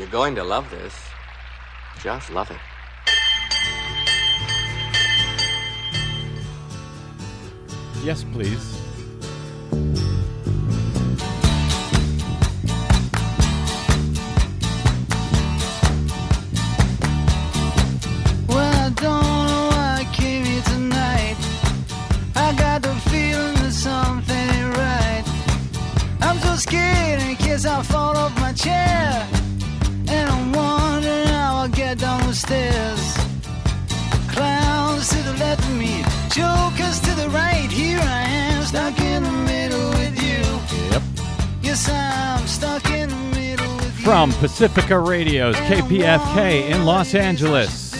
You're going to love this. Just love it. Yes, please. Well, I don't know why I came here tonight. I got the feeling that something right. I'm so scared in case I fall off my chair. Stairs. Clowns to the left of me, jokers to the right. Here I am, stuck in the middle with you. Yep. Yes, I'm stuck in the middle with you. From Pacifica Radio's KPFK in Los Angeles.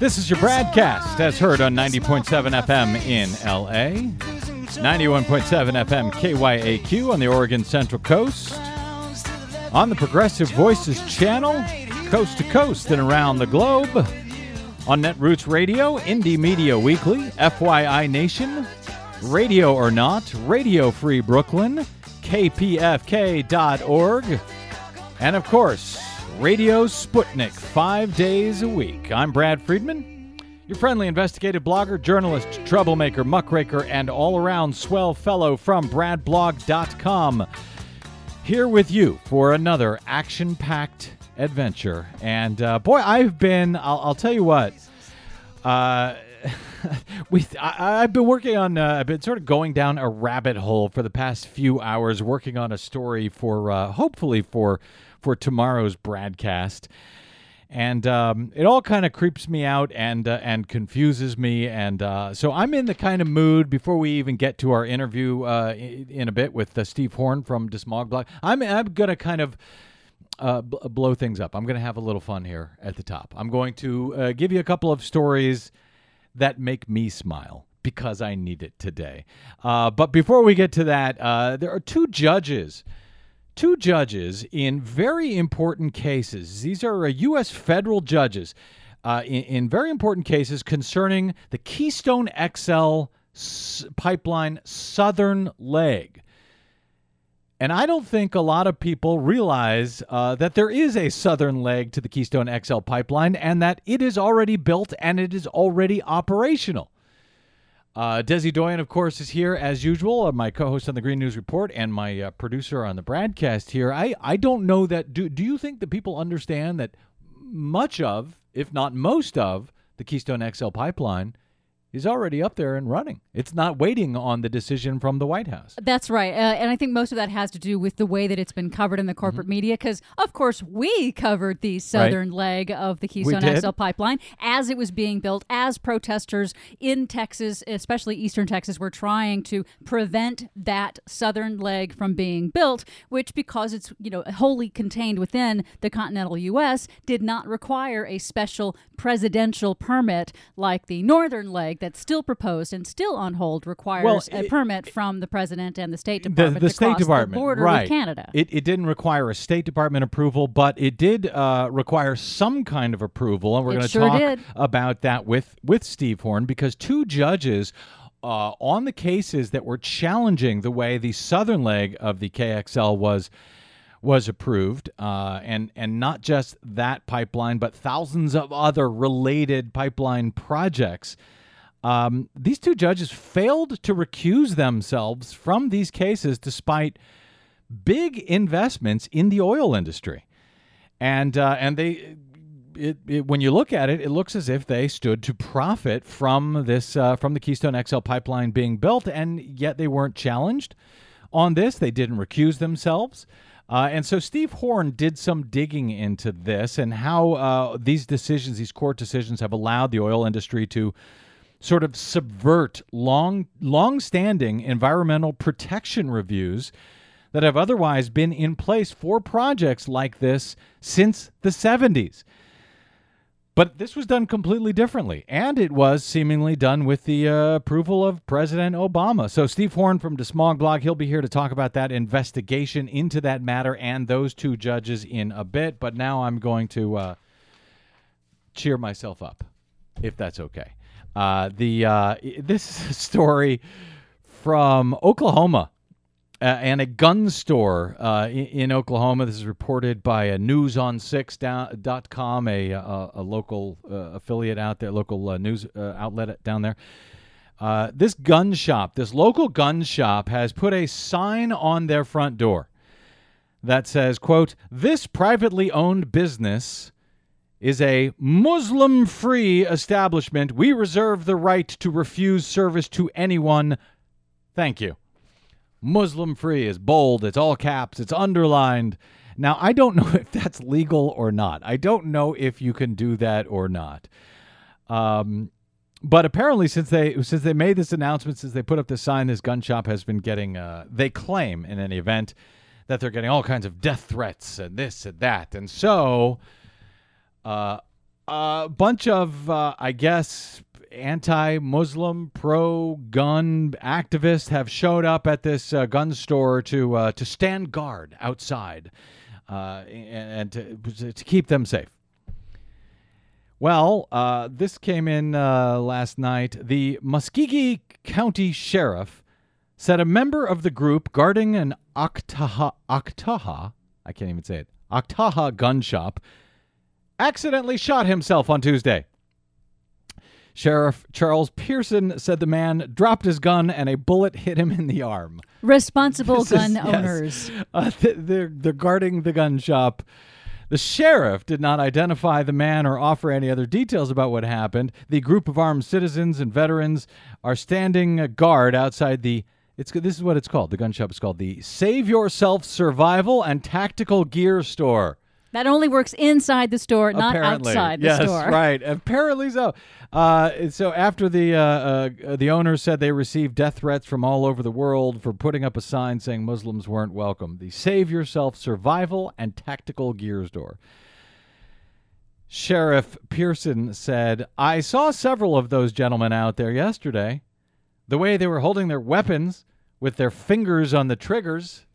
This is your broadcast, as heard on 90.7 FM in LA, 91.7 FM KYAQ on the Oregon Central Coast, on the Progressive Voices channel, coast to coast and around the globe, on Netroots Radio, Indie Media Weekly, FYI Nation, Radio or Not, Radio Free Brooklyn, KPFK.org, and of course, Radio Sputnik five days a week. I'm Brad Friedman, your friendly investigative blogger, journalist, troublemaker, muckraker, and all around swell fellow from BradBlog.com. Here with you for another action packed adventure. And uh, boy, I've been, I'll, I'll tell you what. Uh, we, I, I've been working on. Uh, I've been sort of going down a rabbit hole for the past few hours, working on a story for, uh, hopefully for, for tomorrow's broadcast, and um, it all kind of creeps me out and uh, and confuses me, and uh, so I'm in the kind of mood before we even get to our interview in, in a bit with Steve Horn from Desmog Blog. I'm I'm gonna kind of uh, b- blow things up. I'm going to have a little fun here at the top. I'm going to uh, give you a couple of stories that make me smile because I need it today. Uh, but before we get to that, uh, there are two judges. Two judges in very important cases. These are uh, U.S. federal judges uh, in, in very important cases concerning the Keystone XL s- pipeline southern leg. And I don't think a lot of people realize uh, that there is a southern leg to the Keystone XL pipeline and that it is already built and it is already operational. Uh, Desi Doyen, of course, is here as usual, uh, my co-host on the Green News Report and my uh, producer on the broadcast here. I, I don't know that. Do, do you think that people understand that much of, if not most of, the Keystone XL pipeline is already up there and running? It's not waiting on the decision from the White House. That's right. Uh, and I think most of that has to do with the way that it's been covered in the corporate Mm-hmm. media because, of course, we covered the southern leg of the Keystone. XL pipeline as it was being built, as protesters in Texas, especially eastern Texas, were trying to prevent that southern leg from being built, which, because it's, you know, wholly contained within the continental U.S., did not require a special presidential permit like the northern leg that's still proposed and still on hold requires Well, a it- permit from the president and the State Department the to State cross Department, the border right? with Canada. It, it didn't require a State Department approval, but it did uh, require some kind of approval, and we're going to sure talk did. about that with with Steve Horn because two judges. Uh, on the cases that were challenging the way the southern leg of the KXL was was approved, uh, and and not just that pipeline, but thousands of other related pipeline projects. Um, these two judges failed to recuse themselves from these cases despite big investments in the oil industry. And uh, and they it, it, when you look at it, it looks as if they stood to profit from this uh, from the Keystone XL pipeline being built, and yet they weren't challenged on this. They didn't recuse themselves. Uh, and so Steve Horn did some digging into this and how uh, these decisions, these court decisions, have allowed the oil industry to sort of subvert long long-standing environmental protection reviews that have otherwise been in place for projects like this since the 70s. But this was done completely differently, and it was seemingly done with the uh, approval of President Obama. So, Steve Horn from DeSmog Blog, he'll be here to talk about that investigation into that matter and those two judges in a bit. But now I'm going to uh, cheer myself up, if that's okay. Uh, the uh, this is a story from Oklahoma. uh, and a gun store uh, in, in Oklahoma. This is reported by uh, news6.com, a, a, a local uh, affiliate out there, local uh, news outlet down there. This gun shop, this local gun shop, has put a sign on their front door that says, quote, this privately owned business is a Muslim free establishment. We reserve the right to refuse service to anyone. Thank you. Muslim free is bold, it's all caps, it's underlined. Now, I don't know if that's legal or not. I don't know if you can do that or not. Um, but apparently, since they since they made this announcement, since they put up the sign, this gun shop has been getting. Uh, they claim, in any event, that they're getting all kinds of death threats and this and that, and so uh, a bunch of, uh, I guess, anti-Muslim, pro-gun activists have showed up at this uh, gun store to uh, to stand guard outside uh, and, and to, to keep them safe. Well, this came in last night. The Muskogee County Sheriff said a member of the group guarding an Oktaha, Oktaha, I can't even say it, Oktaha gun shop, accidentally shot himself on Tuesday. Sheriff Charles Pearson said the man dropped his gun and a bullet hit him in the arm. Responsible This is- gun yes. owners. Uh, th- they're, they're guarding the gun shop. The sheriff did not identify the man or offer any other details about what happened. The group of armed citizens and veterans are standing uh, guard outside the. It's this is what it's called. The gun shop is called the Save Yourself Survival and Tactical Gear Store. That only works inside the store, not Apparently. outside the store. yes, store. right. Apparently so. Uh, so after the uh, uh, the owner said they received death threats from all over the world for putting up a sign saying Muslims weren't welcome, the Save Yourself Survival and Tactical Gear Store. Sheriff Pearson said, "I saw several of those gentlemen out there yesterday. The way they were holding their weapons with their fingers on the triggers."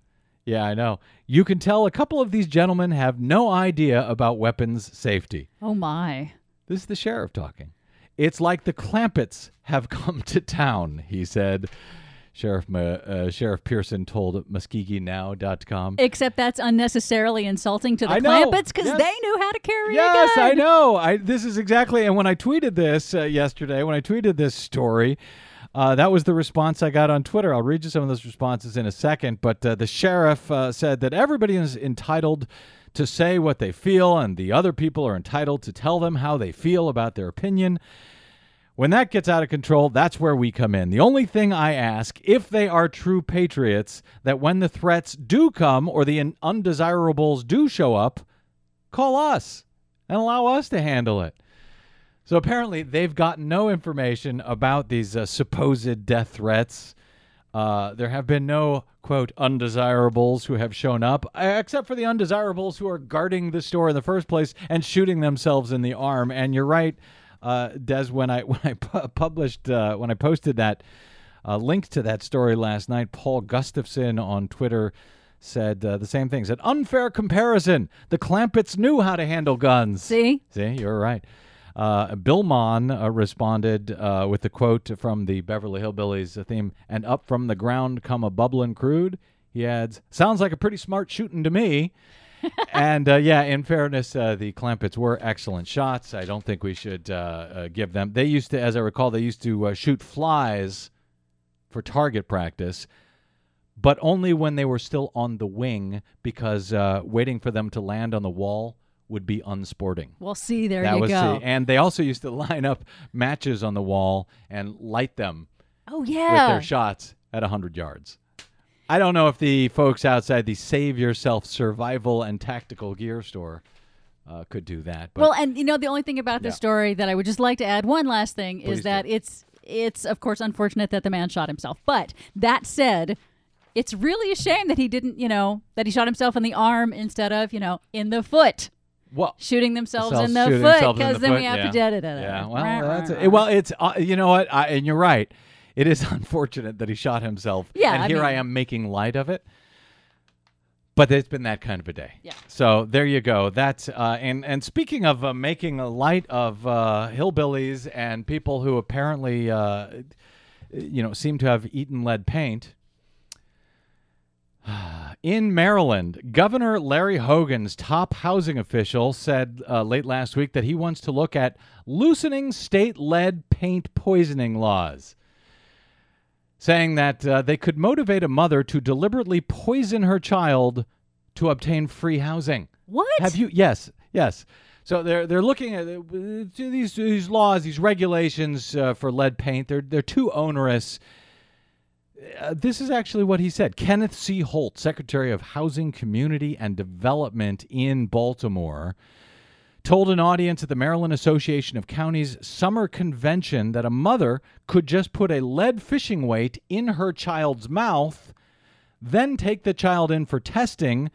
Yeah, I know. You can tell a couple of these gentlemen have no idea about weapons safety. Oh my. This is the sheriff talking. It's like the Clampetts have come to town, he said. Sheriff Ma- uh, Sheriff Pearson told MuskogeeNow.com. Except that's unnecessarily insulting to the. Clampetts because Yes. they knew how to carry Yes, a gun. Yes, I know. I this is exactly. And when I tweeted this uh, yesterday, when I tweeted this story, uh, that was the response I got on Twitter. I'll read you some of those responses in a second. But uh, the sheriff uh, said that everybody is entitled to say what they feel, and the other people are entitled to tell them how they feel about their opinion. When that gets out of control, that's where we come in. The only thing I ask, if they are true patriots, that when the threats do come or the undesirables do show up, call us and allow us to handle it. So apparently, they've gotten no information about these uh, supposed death threats. Uh, there have been no, quote, undesirables who have shown up, uh, except for the undesirables who are guarding the store in the first place and shooting themselves in the arm. And you're right, uh, Des, when I, when I pu- published, uh, when I posted that uh, link to that story last night, Paul Gustafson on Twitter said uh, the same thing. Said, unfair comparison. The Clampetts knew how to handle guns. See? See, you're right. Uh, Billmon uh, responded uh, with a quote from the Beverly Hillbillies theme, and up from the ground come a bubblin' crude. He adds, sounds like a pretty smart shooting to me. And uh, yeah, in fairness, uh, the Clampetts were excellent shots. I don't think we should uh, uh, give them. They used to, as I recall, they used to uh, shoot flies for target practice, but only when they were still on the wing because uh, waiting for them to land on the wall would be unsporting. Well, see, there that you was go. the, and they also used to line up matches on the wall and light them oh, yeah, with their shots at 100 yards. I don't know if the folks outside the Save Yourself Survival and Tactical Gear store uh, could do that. But well, and you know, the only thing about this Yeah. story that I would just like to add one last thing Please is that do. it's it's of course unfortunate that the man shot himself. But that said, it's really a shame that he didn't, you know, that he shot himself in the arm instead of, you know, in the foot. well, Shooting themselves in the foot because the then foot, we have yeah. to da da da da. Yeah, well, that's it. well, it's uh, you know what, I, and you're right. It is unfortunate that he shot himself. Yeah, and I here I am making light of it. But it's been that kind of a day. Yeah. So there you go. That's uh, and and speaking of uh, making a light of uh, hillbillies and people who apparently, uh, you know, seem to have eaten lead paint. In Maryland, Governor Larry Hogan's top housing official said uh, late last week that he wants to look at loosening state lead paint poisoning laws, saying that uh, they could motivate a mother to deliberately poison her child to obtain free housing. What? Have you? Yes, yes. So they're they're looking at uh, these these laws, these regulations uh, for lead paint. They're they're too onerous. Uh, this is actually what he said. Kenneth C. Holt, Secretary of Housing, Community, and Development in Baltimore, told an audience at the Maryland Association of Counties summer convention that a mother could just put a lead fishing weight in her child's mouth, then take the child in for testing,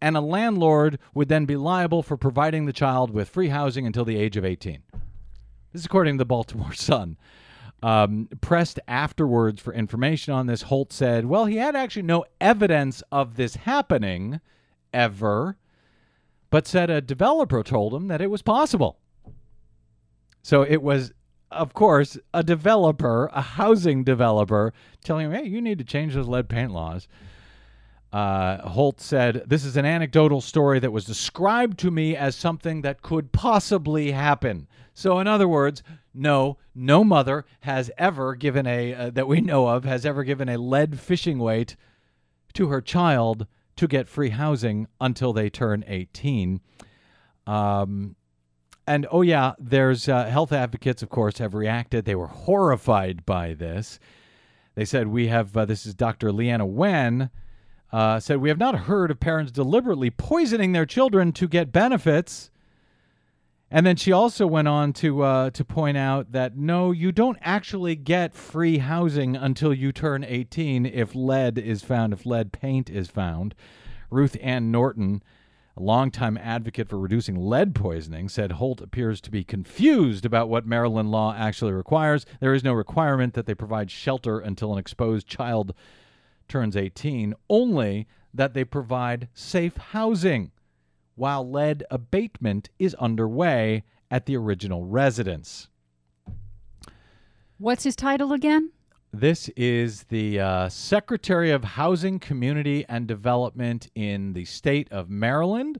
and a landlord would then be liable for providing the child with free housing until the age of 18. This is according to the Baltimore Sun. Um, pressed afterwards for information on this, Holt said, well, he had actually no evidence of this happening ever, but said a developer told him that it was possible. So it was, of course, a developer, a housing developer, telling him, hey, you need to change those lead paint laws. Uh, Holt said, This is an anecdotal story that was described to me as something that could possibly happen. So, in other words, no, no mother has ever given a, uh, that we know of, has ever given a lead fishing weight to her child to get free housing until they turn 18. Um, and oh, yeah, there's uh, health advocates, of course, have reacted. They were horrified by this. They said, We have, uh, this is Dr. Leana Wen uh, said, We have not heard of parents deliberately poisoning their children to get benefits. And then she also went on to uh, to point out that no, you don't actually get free housing until you turn 18 if lead is found, if lead paint is found. Ruth Ann Norton, a longtime advocate for reducing lead poisoning, said Holt appears to be confused about what Maryland law actually requires. There is no requirement that they provide shelter until an exposed child turns 18, only that they provide safe housing while lead abatement is underway at the original residence. What's his title again? This is the uh, Secretary of Housing, Community, and Development in the state of Maryland,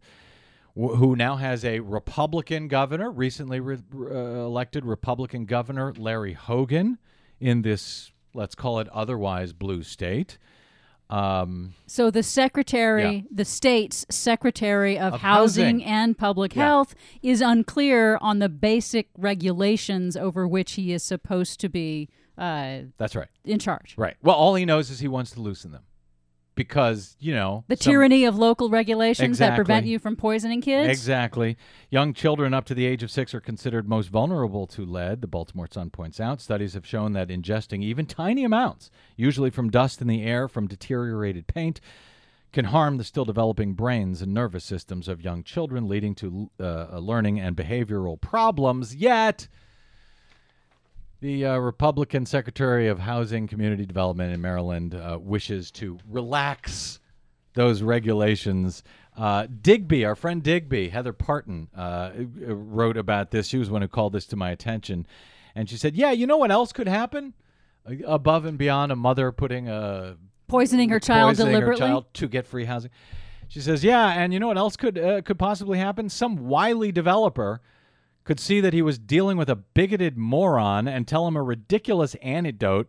wh- who now has a Republican governor, recently re- uh, elected Republican Governor Larry Hogan in this, let's call it otherwise blue state. Um, So the secretary, Yeah. the state's secretary of, Of housing, housing. and public Yeah. health is unclear on the basic regulations over which he is supposed to be uh, that's right. in charge. Right. Well, all he knows is he wants to loosen them because, you know, The some- tyranny of local regulations that prevent you from poisoning kids. Exactly. Young children up to the age of six are considered most vulnerable to lead, the Baltimore Sun points out. Studies have shown that ingesting even tiny amounts, usually from dust in the air from deteriorated paint, can harm the still developing brains and nervous systems of young children, leading to uh, learning and behavioral problems. Yet, the uh, Republican Secretary of Housing Community Development in Maryland uh, wishes to relax those regulations. Uh, Digby, our friend Digby, Heather Parton, uh, wrote about this. She was one who called this to my attention. And she said, Yeah, you know what else could happen? Above and beyond a mother putting a Poisoning her child poisoning her deliberately. child to get free housing. She says, "Yeah, and you know what else could uh, could possibly happen? Some wily developer could see that he was dealing with a bigoted moron and tell him a ridiculous anecdote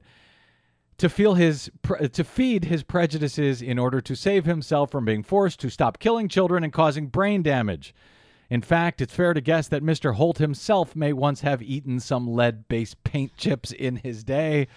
to feel his to feed his prejudices in order to save himself from being forced to stop killing children and causing brain damage." In fact, it's fair to guess that Mr. Holt himself may once have eaten some lead-based paint chips in his day.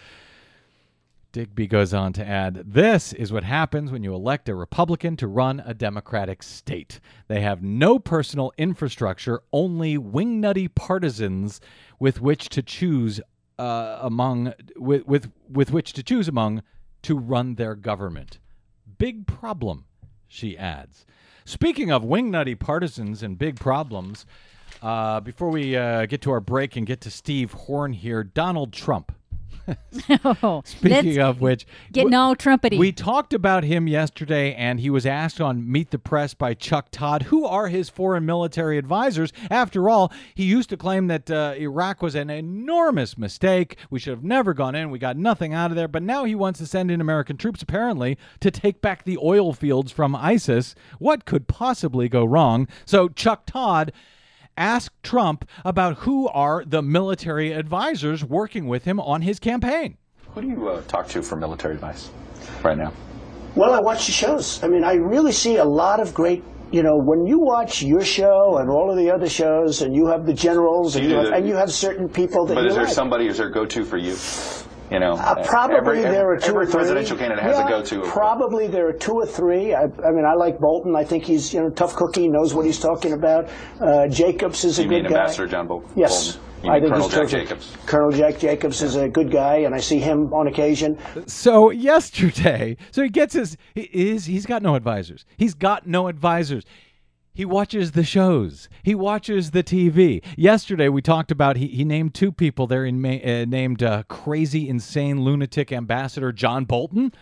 Digby goes on to add This is what happens when you elect a Republican to run a Democratic state. They have no personal infrastructure, only wingnutty partisans with which to choose uh, among with, with with which to choose among to run their government. Big problem, she adds. Speaking of wingnutty partisans and big problems, uh, before we uh, get to our break and get to Steve Horn here, Donald Trump Oh, Speaking let's of which, get w- no trumpety. We talked about him yesterday, and he was asked on Meet the Press by Chuck Todd who are his foreign military advisors. After all, he used to claim that uh, Iraq was an enormous mistake. We should have never gone in. We got nothing out of there. But now he wants to send in American troops, apparently, to take back the oil fields from ISIS. What could possibly go wrong? So, Chuck Todd asked Trump about who are the military advisors working with him on his campaign. Who do you uh, talk to for military advice right now? Well, I watch the shows. I mean, I really see a lot of great. You know, when you watch your show and all of the other shows, and you have the generals, and you you, have, the- and you have certain people that But you is there like. somebody, is there a go-to for you? You know, Uh, probably every, there are two every or three. presidential candidate has Yeah, a go-to. Probably there are two or three. I, I mean, I like Bolton. I think he's you know tough cookie, knows what he's talking about. Uh, Jacobs is a You good mean guy. Ambassador John Bol- Yes. Bolton? You I think Colonel he's Jack. Jacobs? Colonel Jack Jacobs is a good guy, and I see him on occasion. So yesterday, so he gets his he is he's got no advisors. He's got no advisors. He watches the shows. He watches the TV. Yesterday, we talked about he, he named two people there. He ma- uh, named uh, crazy, insane, lunatic ambassador John Bolton,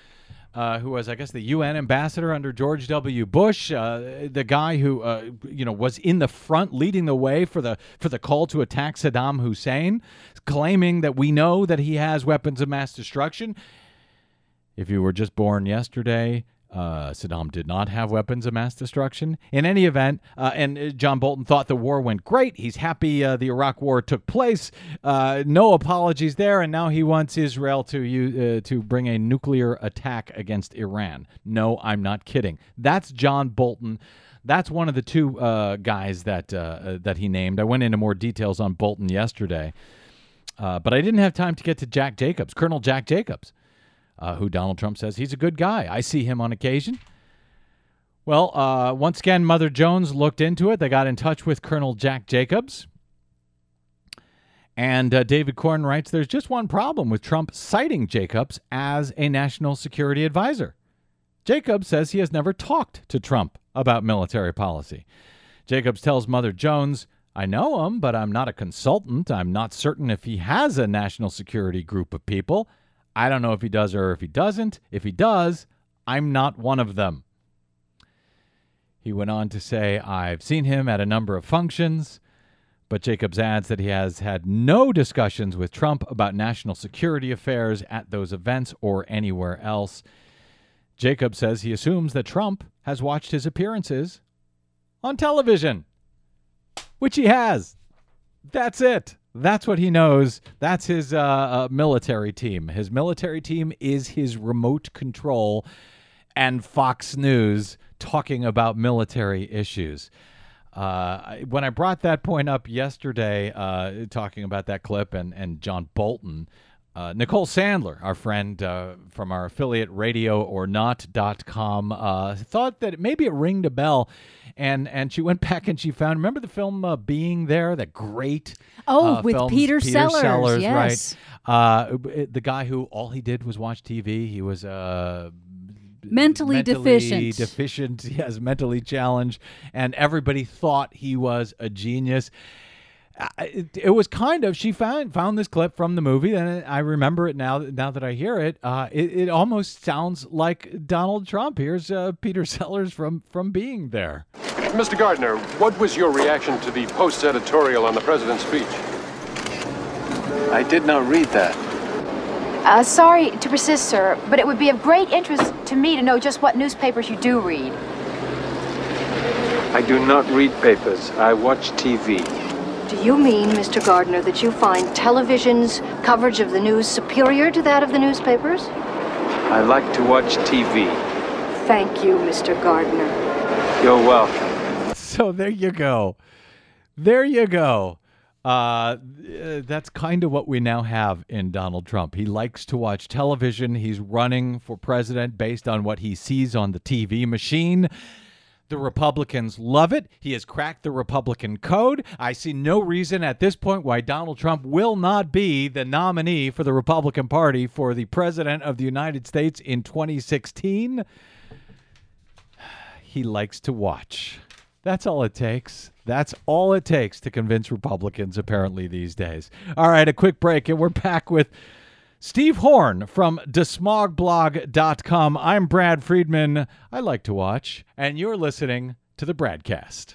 uh, who was, I guess, the UN ambassador under George W. Bush, uh, the guy who, uh, you know, was in the front, leading the way for the for the call to attack Saddam Hussein, claiming that we know that he has weapons of mass destruction. If you were just born yesterday, uh, Saddam did not have weapons of mass destruction. In any event, uh, and uh, John Bolton thought the war went great. He's happy uh, the Iraq War took place. Uh, no apologies there, and now he wants Israel to u- uh, to bring a nuclear attack against Iran. No, I'm not kidding. That's John Bolton. That's one of the two guys that that he named. I went into more details on Bolton yesterday, but I didn't have time to get to Jack Jacobs, Colonel Jack Jacobs uh, who Donald Trump says he's a good guy. I see him on occasion. Well, uh, once again, Mother Jones looked into it. They got in touch with Colonel Jack Jacobs. And uh, David Corn writes there's just one problem with Trump citing Jacobs as a national security advisor. Jacobs says he has never talked to Trump about military policy. Jacobs tells Mother Jones, I know him, but I'm not a consultant. I'm not certain if he has a national security group of people. I don't know if he does or if he doesn't. If he does, I'm not one of them. He went on to say, I've seen him at a number of functions, but Jacobs adds that he has had no discussions with Trump about national security affairs at those events or anywhere else. Jacobs says he assumes that Trump has watched his appearances on television, which he has. That's it. That's what he knows. That's his uh, uh, military team. His military team is his remote control and Fox News talking about military issues. Uh, when I brought that point up yesterday, uh, talking about that clip and, and John Bolton, uh, Nicole Sandler, our friend uh, from our affiliate radio or radioornot.com, uh, thought that maybe it ringed a bell. And, and she went back and she found, remember the film uh, Being There, that great Oh, uh, with films, Peter Sellers, yes. right? Uh, the guy who all he did was watch TV. He was uh, Mentally deficient. deficient. Yes, mentally challenged, and everybody thought he was a genius. I- It, it was kind of she found found this clip from the movie, and I remember it now. Now that I hear it, uh, it, it almost sounds like Donald Trump. Here's uh, Peter Sellers from from being there. Mr. Gardner, what was your reaction to the post editorial on the president's speech? I did not read that. Uh, sorry to persist, sir, but it would be of great interest to me to know just what newspapers you do read. I do not read papers. I watch TV. Do you mean, Mr. Gardner, that you find television's coverage of the news superior to that of the newspapers? I like to watch TV. Thank you, Mr. Gardner. You're welcome. So there you go. There you go. Uh, that's kind of what we now have in Donald Trump. He likes to watch television. He's running for president based on what he sees on the TV machine. The Republicans love it. He has cracked the Republican code. I see no reason at this point why Donald Trump will not be the nominee for the Republican Party for the President of the United States in 2016. He likes to watch. That's all it takes. That's all it takes to convince Republicans, apparently, these days. All right, a quick break, and we're back with Steve Horn from desmogblog.com. I'm Brad Friedman. I like to watch, and you're listening to the Bradcast.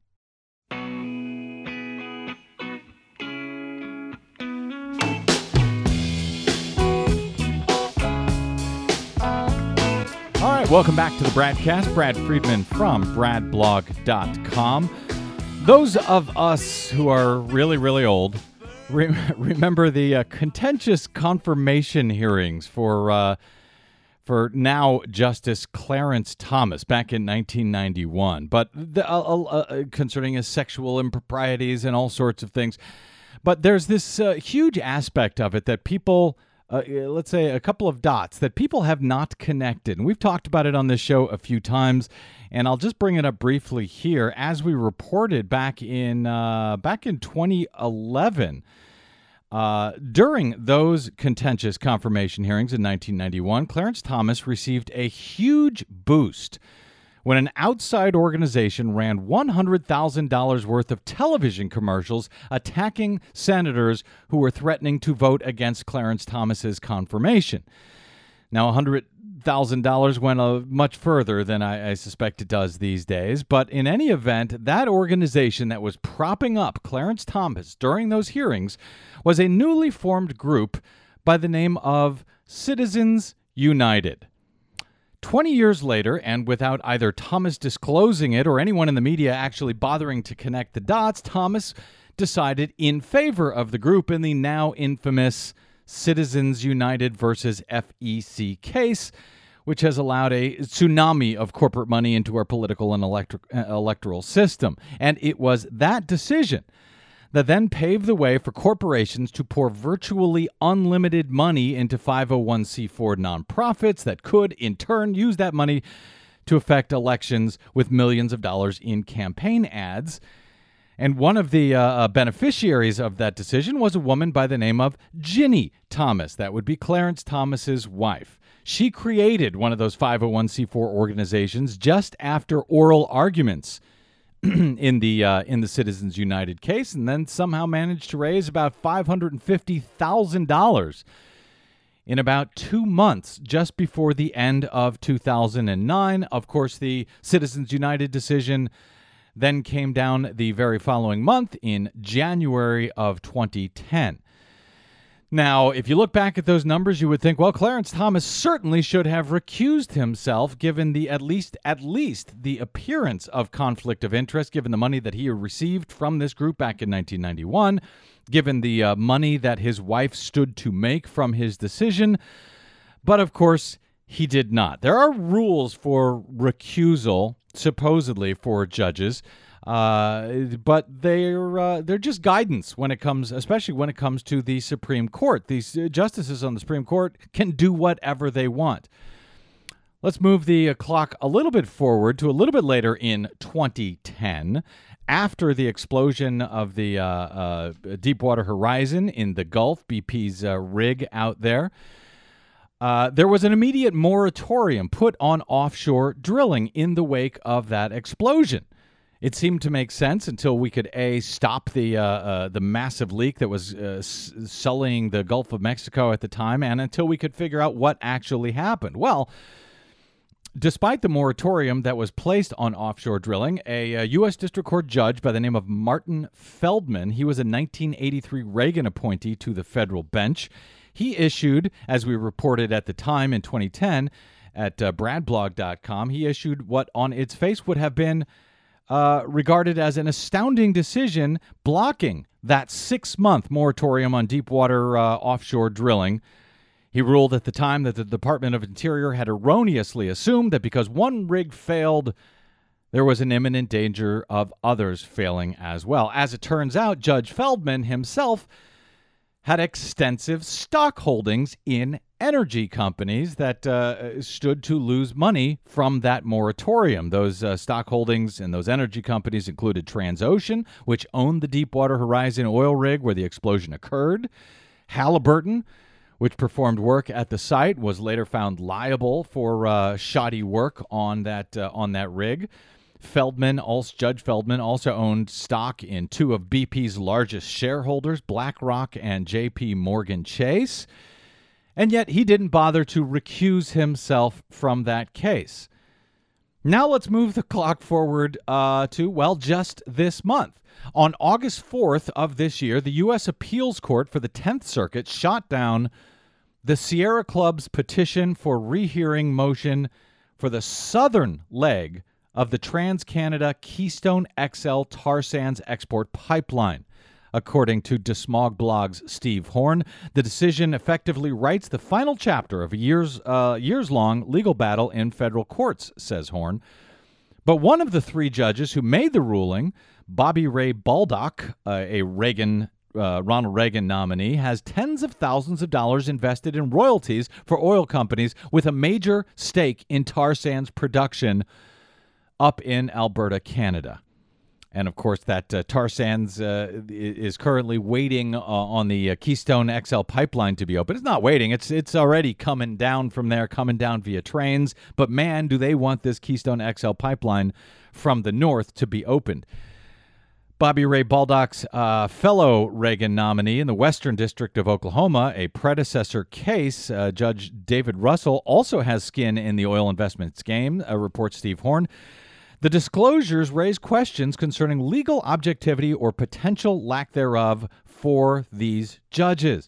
Welcome back to the Bradcast. Brad Friedman from bradblog.com. Those of us who are really, really old re- remember the uh, contentious confirmation hearings for uh, for now Justice Clarence Thomas back in 1991, but the, uh, uh, concerning his sexual improprieties and all sorts of things. But there's this uh, huge aspect of it that people uh, let's say a couple of dots that people have not connected. And we've talked about it on this show a few times, and I'll just bring it up briefly here. As we reported back in uh, back in 2011. Uh, during those contentious confirmation hearings in 1991, Clarence Thomas received a huge boost when an outside organization ran $100,000 worth of television commercials attacking senators who were threatening to vote against Clarence Thomas's confirmation. Now, $100,000 went a, much further than I, I suspect it does these days, but in any event, that organization that was propping up Clarence Thomas during those hearings was a newly formed group by the name of Citizens United. 20 years later, and without either Thomas disclosing it or anyone in the media actually bothering to connect the dots, Thomas decided in favor of the group in the now infamous Citizens United versus FEC case, which has allowed a tsunami of corporate money into our political and uh, electoral system. And it was that decision that then paved the way for corporations to pour virtually unlimited money into 501c4 nonprofits that could, in turn, use that money to affect elections with millions of dollars in campaign ads. And one of the uh, uh beneficiaries of that decision was a woman by the name of Ginni Thomas. That would be Clarence Thomas's wife. She created one of those 501c4 organizations just after oral arguments in the uh, in the Citizens United case, and then somehow managed to raise about five hundred and fifty thousand dollars in about two months, just before the end of two thousand and nine. Of course, the Citizens United decision then came down the very following month in January of 2010. Now, if you look back at those numbers, you would think, well, Clarence Thomas certainly should have recused himself, given the at least at least the appearance of conflict of interest, given the money that he received from this group back in 1991, given the uh, money that his wife stood to make from his decision. But of course, he did not. There are rules for recusal, supposedly for judges. Uh, but they're uh, they're just guidance when it comes, especially when it comes to the Supreme Court. These uh, justices on the Supreme Court can do whatever they want. Let's move the uh, clock a little bit forward to a little bit later in 2010, after the explosion of the uh, uh, Deepwater Horizon in the Gulf, BP's rig out there. Uh, there was an immediate moratorium put on offshore drilling in the wake of that explosion. It seemed to make sense until we could a stop the uh, uh, the massive leak that was uh, sullying the Gulf of Mexico at the time, and until we could figure out what actually happened. Well, despite the moratorium that was placed on offshore drilling, a, a U.S. District Court judge by the name of Martin Feldman, he was a 1983 Reagan appointee to the federal bench. He issued, as we reported at the time in 2010, at uh, bradblog.com. He issued what on its face would have been uh, regarded as an astounding decision blocking that six month moratorium on deepwater uh, offshore drilling. He ruled at the time that the Department of Interior had erroneously assumed that because one rig failed, there was an imminent danger of others failing as well. As it turns out, Judge Feldman himself had extensive stock holdings in energy companies that uh, stood to lose money from that moratorium. Those uh, stock holdings in those energy companies included Transocean, which owned the Deepwater Horizon oil rig where the explosion occurred, Halliburton, which performed work at the site, was later found liable for uh, shoddy work on that uh, on that rig. Feldman, also, Judge Feldman, also owned stock in two of BP's largest shareholders, BlackRock and J.P. Morgan Chase. And yet he didn't bother to recuse himself from that case. Now let's move the clock forward uh, to, well, just this month. On August 4th of this year, the U.S. Appeals Court for the 10th Circuit shot down the Sierra Club's petition for rehearing motion for the southern leg of the Trans Canada Keystone XL tar sands export pipeline. According to DeSmog Blog's Steve Horn, the decision effectively writes the final chapter of a years uh, years long legal battle in federal courts, says Horn. But one of the three judges who made the ruling, Bobby Ray Baldock, uh, a Reagan uh, Ronald Reagan nominee, has tens of thousands of dollars invested in royalties for oil companies with a major stake in tar sands production up in Alberta, Canada. And of course, that uh, tar sands uh, is currently waiting uh, on the uh, Keystone XL pipeline to be open. It's not waiting; it's it's already coming down from there, coming down via trains. But man, do they want this Keystone XL pipeline from the north to be opened? Bobby Ray Baldock's uh, fellow Reagan nominee in the Western District of Oklahoma, a predecessor case, uh, Judge David Russell also has skin in the oil investments game, reports Steve Horn. The disclosures raise questions concerning legal objectivity or potential lack thereof for these judges.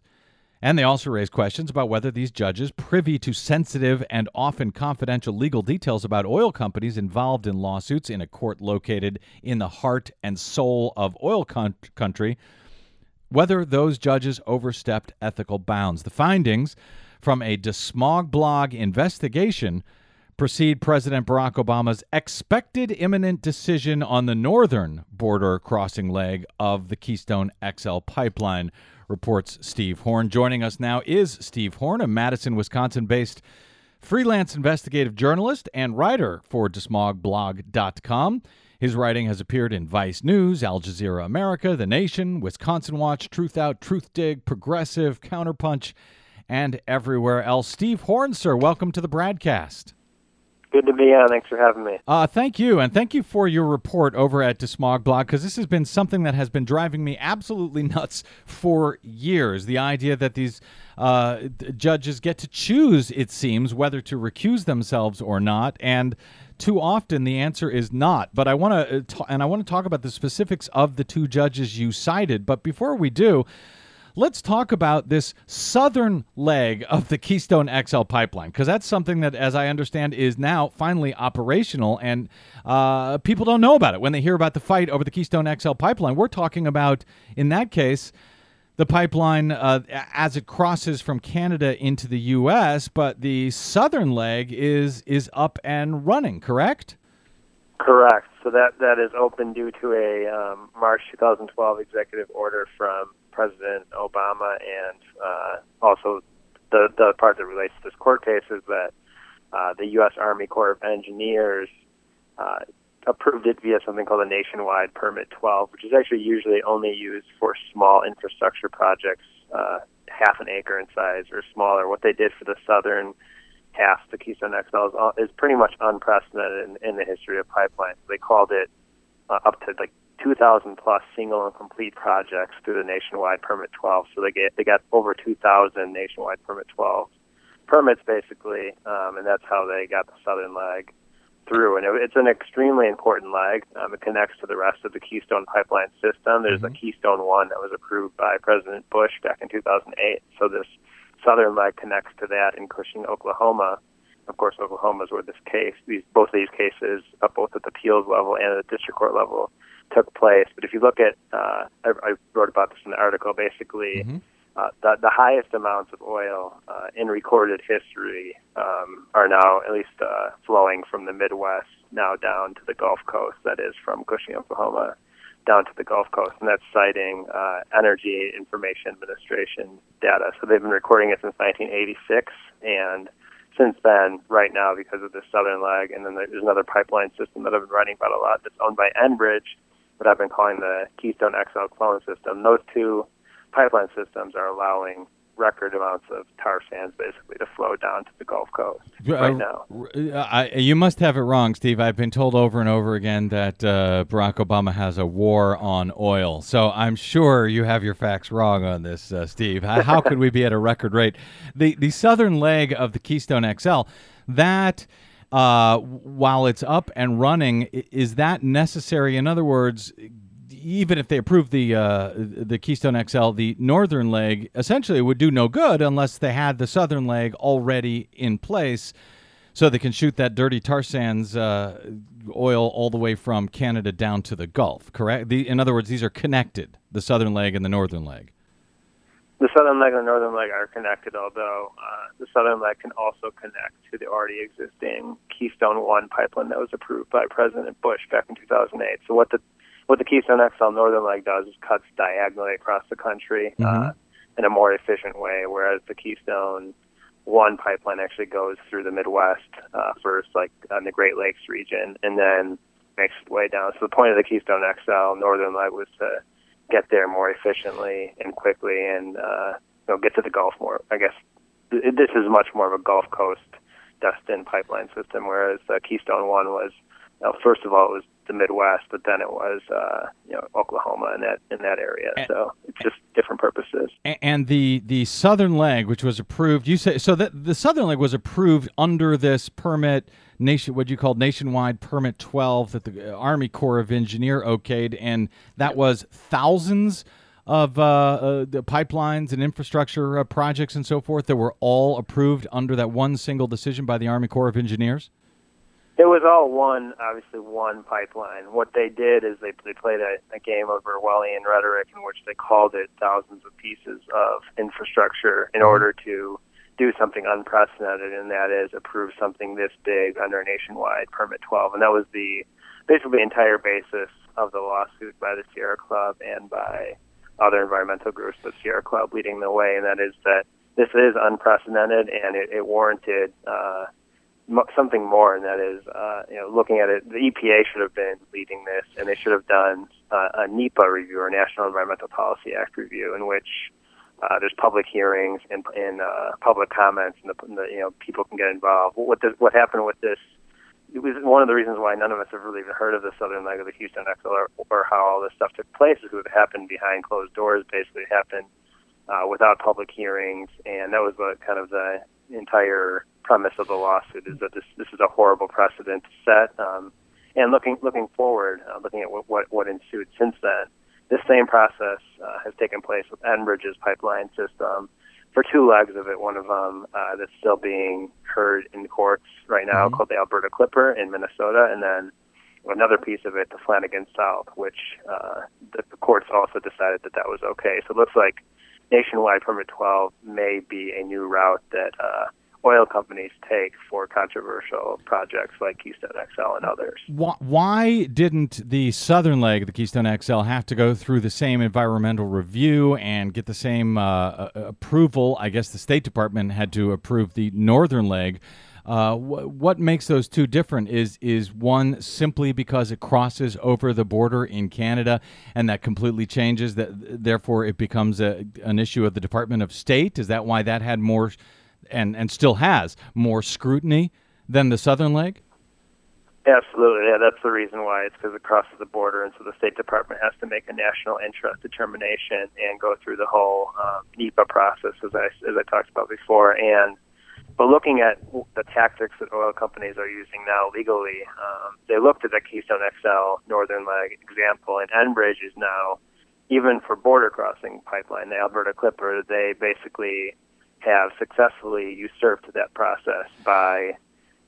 And they also raise questions about whether these judges, privy to sensitive and often confidential legal details about oil companies involved in lawsuits in a court located in the heart and soul of oil con- country, whether those judges overstepped ethical bounds. The findings from a DeSmog blog investigation precede President Barack Obama's expected imminent decision on the northern border crossing leg of the Keystone XL pipeline, reports Steve Horn. Joining us now is Steve Horn, a Madison, Wisconsin based freelance investigative journalist and writer for DeSmogBlog.com. His writing has appeared in Vice News, Al Jazeera America, The Nation, Wisconsin Watch, Truth Out, Truth Dig, Progressive, Counterpunch, and everywhere else. Steve Horn, sir, welcome to the BradCast. Good to be on. Thanks for having me. Uh, thank you, and thank you for your report over at DeSmog Blog because this has been something that has been driving me absolutely nuts for years. The idea that these uh, judges get to choose, it seems, whether to recuse themselves or not, and too often the answer is not. But I want to, uh, and I want to talk about the specifics of the two judges you cited. But before we do. Let's talk about this southern leg of the Keystone XL pipeline, because that's something that, as I understand, is now finally operational, and uh, people don't know about it when they hear about the fight over the Keystone XL pipeline. We're talking about, in that case, the pipeline uh, as it crosses from Canada into the U.S., but the southern leg is is up and running. Correct? Correct. So that that is open due to a um, March 2012 executive order from President Obama, and uh, also the the part that relates to this court case is that uh, the U.S. Army Corps of Engineers uh, approved it via something called a Nationwide Permit 12, which is actually usually only used for small infrastructure projects, uh, half an acre in size or smaller. What they did for the southern half, the Keystone XL, is, is pretty much unprecedented in, in the history of pipelines. They called it uh, up to like 2,000 plus single and complete projects through the nationwide permit 12. So they get they got over 2,000 nationwide permit 12 permits basically, um, and that's how they got the southern leg through. And it, it's an extremely important leg. Um, it connects to the rest of the Keystone pipeline system. There's mm-hmm. a Keystone One that was approved by President Bush back in 2008. So this southern leg connects to that in Cushing, Oklahoma. of course, Oklahoma's where this case, these both of these cases, uh, both at the appeals level and at the district court level, took place. But if you look at, uh, I, I wrote about this in the article. Basically, uh, the, the highest amounts of oil uh, in recorded history um, are now at least uh, flowing from the Midwest now down to the Gulf Coast. That is from Cushing, Oklahoma, down to the Gulf Coast, and that's citing uh, Energy Information Administration data. So they've been recording it since 1986, and since then, right now, because of the southern leg, and then there's another pipeline system that I've been writing about a lot that's owned by Enbridge, what I've been calling the Keystone XL clone system. Those two pipeline systems are allowing record amounts of tar sands basically to flow down to the Gulf Coast right now. Uh, I, you must have it wrong, Steve. I've been told over and over again that uh, Barack Obama has a war on oil. So I'm sure you have your facts wrong on this, uh, Steve. How, how could we be at a record rate? The the southern leg of the Keystone XL, that. Uh, while it's up and running, is that necessary? In other words, even if they approve the uh, the Keystone XL, the northern leg essentially would do no good unless they had the southern leg already in place, so they can shoot that dirty tar sands uh, oil all the way from Canada down to the Gulf. Correct. The, in other words, these are connected: the southern leg and the northern leg. The southern leg and the northern leg are connected, although uh, the southern leg can also connect to the already existing Keystone One pipeline that was approved by President Bush back in 2008. So what the what the Keystone XL Northern Leg does is cuts diagonally across the country uh, Mm-hmm. uh, in a more efficient way, whereas the Keystone One pipeline actually goes through the Midwest uh, first, like on the Great Lakes region, and then makes its way down. So the point of the Keystone XL Northern Leg was to get there more efficiently and quickly, and uh, you know get to the Gulf more. I guess th- this is much more of a Gulf Coast destined pipeline system, whereas the Keystone One was, you know, first of all, it was the Midwest, but then it was uh, you know Oklahoma in that in that area. So it's just different purposes. And the the southern leg, which was approved, you say so that the southern leg was approved under this permit nation, what you called nationwide permit twelve that the Army Corps of Engineer okayed, and that was thousands of uh, uh, the pipelines and infrastructure uh, projects and so forth that were all approved under that one single decision by the Army Corps of Engineers. It was all one, obviously one pipeline. What they did is they they played a, a game of Orwellian rhetoric in which they called it thousands of pieces of infrastructure in order to do something unprecedented, and that is approve something this big under a nationwide permit 12. And that was the basically the entire basis of the lawsuit by the Sierra Club and by other environmental groups, but Sierra Club leading the way, and that is that this is unprecedented and it, it warranted. Uh, mo- something more, and that is, uh, you know, looking at it, the EPA should have been leading this, and they should have done uh, a NEPA review or National Environmental Policy Act review, in which uh, there's public hearings and, and uh, public comments, and the, and the you know people can get involved. What this, what happened with this? It was one of the reasons why none of us have really even heard of the southern leg of the Keystone XL or, or how all this stuff took place. Is it happened behind closed doors. Basically, happened uh, without public hearings, and that was the kind of the entire premise of the lawsuit is that this this is a horrible precedent set. Um, and looking looking forward, uh, looking at what, what what ensued since then, this same process uh, has taken place with Enbridge's pipeline system for two legs of it. One of them uh, that's still being heard in courts right now, called the Alberta Clipper in Minnesota, and then another piece of it, the Flanagan South, which uh, the, the courts also decided that that was okay. So it looks like nationwide permit 12 may be a new route that uh, oil companies take for controversial projects like Keystone XL and others. Why, didn't the southern leg of the Keystone XL have to go through the same environmental review and get the same uh, approval? I guess the State Department had to approve the northern leg. Uh, wh- what makes those two different is is one simply because it crosses over the border in Canada, and that completely changes that. Therefore, it becomes a, an issue of the Department of State. Is that why that had more, and and still has more scrutiny than the southern leg? Absolutely, yeah. That's the reason why it's because it crosses the border, and so the State Department has to make a national interest determination and go through the whole um, NEPA process, as I as I talked about before. And but looking at the tactics that oil companies are using now legally, um, they looked at the Keystone XL Northern Leg example, and Enbridge is now even for border crossing pipeline, the Alberta Clipper, they basically have successfully usurped that process by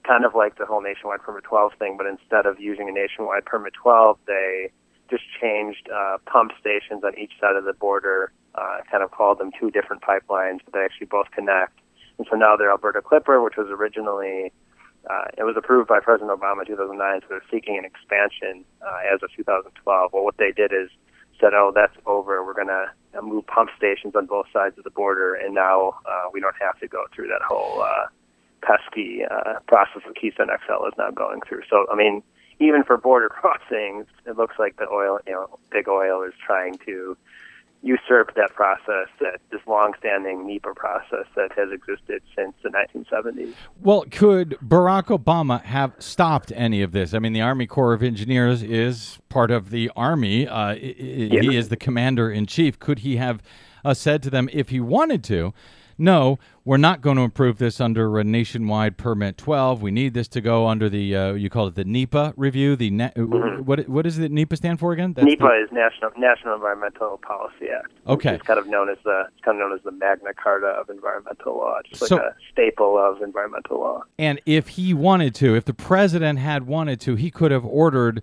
kind of like the whole nationwide permit 12 thing, but instead of using a nationwide permit 12, they just changed uh, pump stations on each side of the border, uh, kind of called them two different pipelines, but they actually both connect. And so now they're Alberta Clipper, which was originally uh, it was approved by President Obama in 2009, so they're seeking an expansion uh, as of 2012. Well, what they did is said, "Oh, that's over. We're going to move pump stations on both sides of the border, and now uh, we don't have to go through that whole uh, pesky uh, process that Keystone XL is now going through." So, I mean, even for border crossings, it looks like the oil, you know, big oil is trying to usurp that process, that this long-standing NEPA process that has existed since the 1970s. Well, could Barack Obama have stopped any of this? I mean, the Army Corps of Engineers is part of the Army. Uh, yeah. He is the commander in chief. Could he have uh, said to them, if he wanted to, no, we're not going to approve this under a nationwide permit 12. We need this to go under the uh, you call it the NEPA review. The ne- mm-hmm. what what does the NEPA stand for again? That's NEPA the... is National National Environmental Policy Act. Okay, it's kind of known as the it's kind of known as the Magna Carta of environmental law, just so, like a staple of environmental law. And if he wanted to, if the president had wanted to, he could have ordered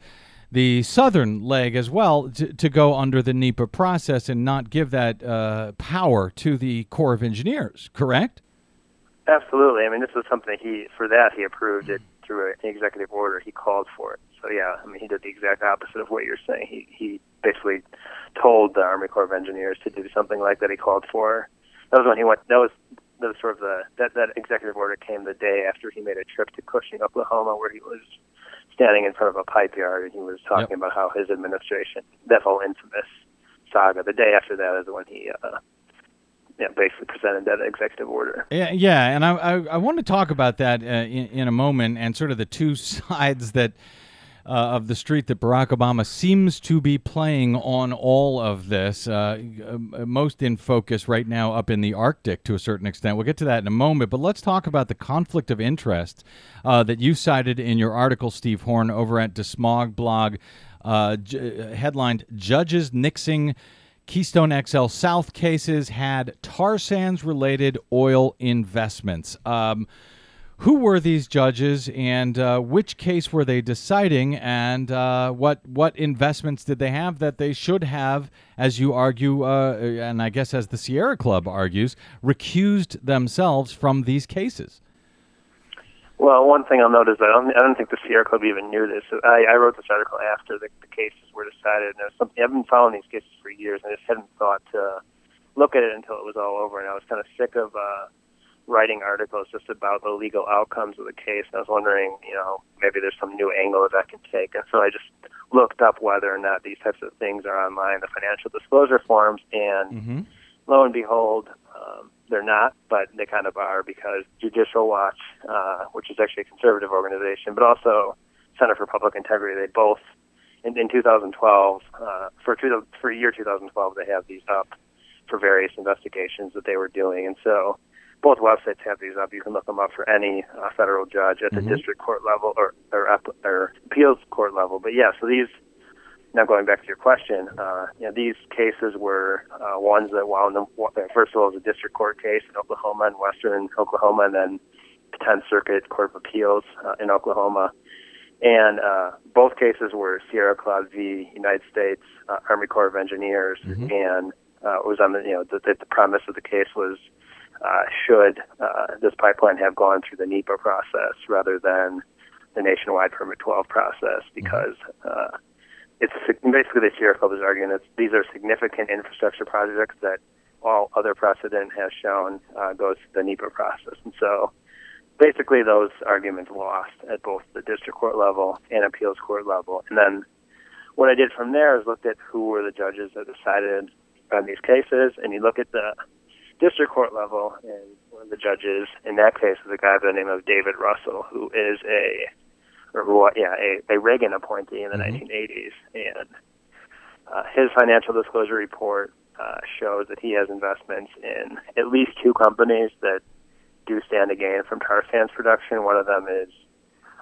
the southern leg as well to, to go under the NEPA process and not give that uh, power to the Corps of Engineers, correct? Absolutely. I mean, this was something he, for that, he approved it through an executive order. He called for it. So, yeah, I mean, he did the exact opposite of what you're saying. He, he basically told the Army Corps of Engineers to do something like that he called for. That was when he went, that was, that was sort of the, that, that executive order came the day after he made a trip to Cushing, Oklahoma, where he was standing in front of a pipe yard and he was talking yep. about how his administration, that whole infamous saga, the day after that is when he uh, yeah, basically presented that executive order. Yeah, yeah, and I I, I want to talk about that uh, in, in a moment and sort of the two sides that uh, of the street that Barack Obama seems to be playing on all of this. Uh, uh, most in focus right now up in the Arctic to a certain extent. We'll get to that in a moment, but let's talk about the conflict of interest uh, that you cited in your article, Steve Horn, over at DeSmog blog, uh, j- headlined Judges Nixing. Keystone XL South cases had tar sands related oil investments. Um, who were these judges and uh, which case were they deciding and uh, what what investments did they have that they should have as you argue uh, and I guess as the Sierra Club argues recused themselves from these cases well, one thing I'll note is I don't, I don't think the Sierra Club even knew this. I, I wrote this article after the, the cases were decided, and something I've been following these cases for years, and I just hadn't thought to look at it until it was all over, and I was kind of sick of uh, writing articles just about the legal outcomes of the case. And I was wondering, you know, maybe there's some new angle that I can take. And so I just looked up whether or not these types of things are online, the financial disclosure forms, and mm-hmm. lo and behold, um, they're not, but they kind of are because Judicial Watch, uh, which is actually a conservative organization, but also Center for Public Integrity, they both in, in 2012 uh, for two, for year 2012 they have these up for various investigations that they were doing, and so both websites have these up. You can look them up for any uh, federal judge at the mm-hmm. district court level or or, or appeals court level. But yeah, so these. Now going back to your question, uh, you know, these cases were uh, ones that wound them. First of all, it was a district court case in Oklahoma and Western Oklahoma, and then the Tenth Circuit Court of Appeals uh, in Oklahoma. And uh, both cases were Sierra Club v. United States uh, Army Corps of Engineers, mm-hmm. and uh, it was on the you know the, the premise of the case was uh, should uh, this pipeline have gone through the NEPA process rather than the nationwide permit 12 process because uh, it's basically the Sierra Club is arguing that these are significant infrastructure projects that all other precedent has shown uh, goes to the NEPA process. And so basically those arguments lost at both the district court level and appeals court level. And then what I did from there is looked at who were the judges that decided on these cases, and you look at the district court level, and one of the judges in that case is a guy by the name of David Russell, who is a, or who, yeah, a, a Reagan appointee in the mm-hmm. 1980s, and uh, his financial disclosure report uh, shows that he has investments in at least two companies that do stand to gain from tar sands production. One of them is